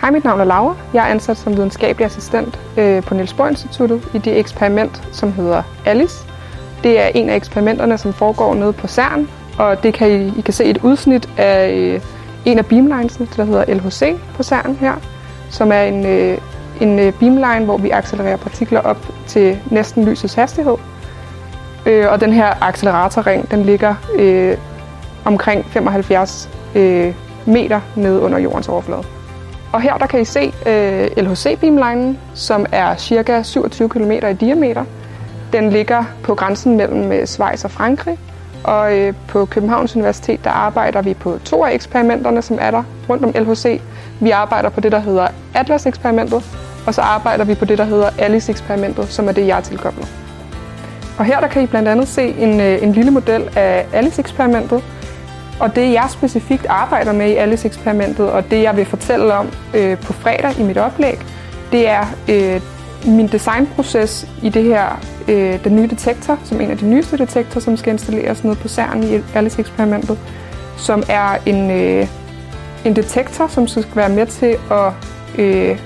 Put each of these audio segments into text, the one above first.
Hej, mit navn er Laura. Jeg er ansat som videnskabelig assistent øh, på Niels Bohr Instituttet i det eksperiment, som hedder ALICE. Det er en af eksperimenterne, som foregår nede på CERN, og det kan I, I kan se et udsnit af øh, en af beamlinesene, det der hedder LHC på CERN her, som er en, øh, en øh, beamline, hvor vi accelererer partikler op til næsten lysets hastighed. Øh, og den her acceleratorring, den ligger øh, omkring 75 øh, meter nede under jordens overflade. Og her der kan I se øh, LHC-beamlinen, som er cirka 27 km i diameter. Den ligger på grænsen mellem øh, Schweiz og Frankrig, og øh, på Københavns Universitet der arbejder vi på to af eksperimenterne, som er der rundt om LHC. Vi arbejder på det, der hedder Atlas-eksperimentet, og så arbejder vi på det, der hedder Alice-eksperimentet, som er det, jeg er tilkoblet. Og her der kan I blandt andet se en, øh, en lille model af Alice-eksperimentet, og det jeg specifikt arbejder med i Alice-eksperimentet, og det jeg vil fortælle om øh, på fredag i mit oplæg, det er øh, min designproces i det her, øh, den nye detektor, som en af de nyeste detektorer, som skal installeres nede på CERN i Alice-eksperimentet, som er en, øh, en detektor, som skal være med til at øh,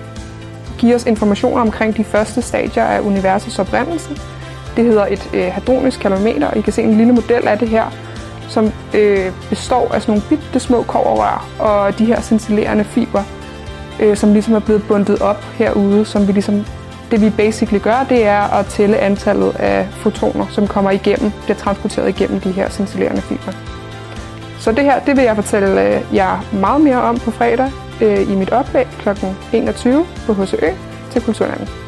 give os informationer omkring de første stadier af universets oprindelse. Det hedder et øh, hadronisk kalorimeter, og I kan se en lille model af det her, som øh, består af sådan nogle bitte små koverrør og de her scintillerende fiber, øh, som ligesom er blevet bundet op herude, som vi ligesom det vi basically gør, det er at tælle antallet af fotoner, som kommer igennem, bliver transporteret igennem de her scintillerende fiber. Så det her, det vil jeg fortælle øh, jer meget mere om på fredag øh, i mit oplæg kl. 21 på HCØ til Kulturlandet.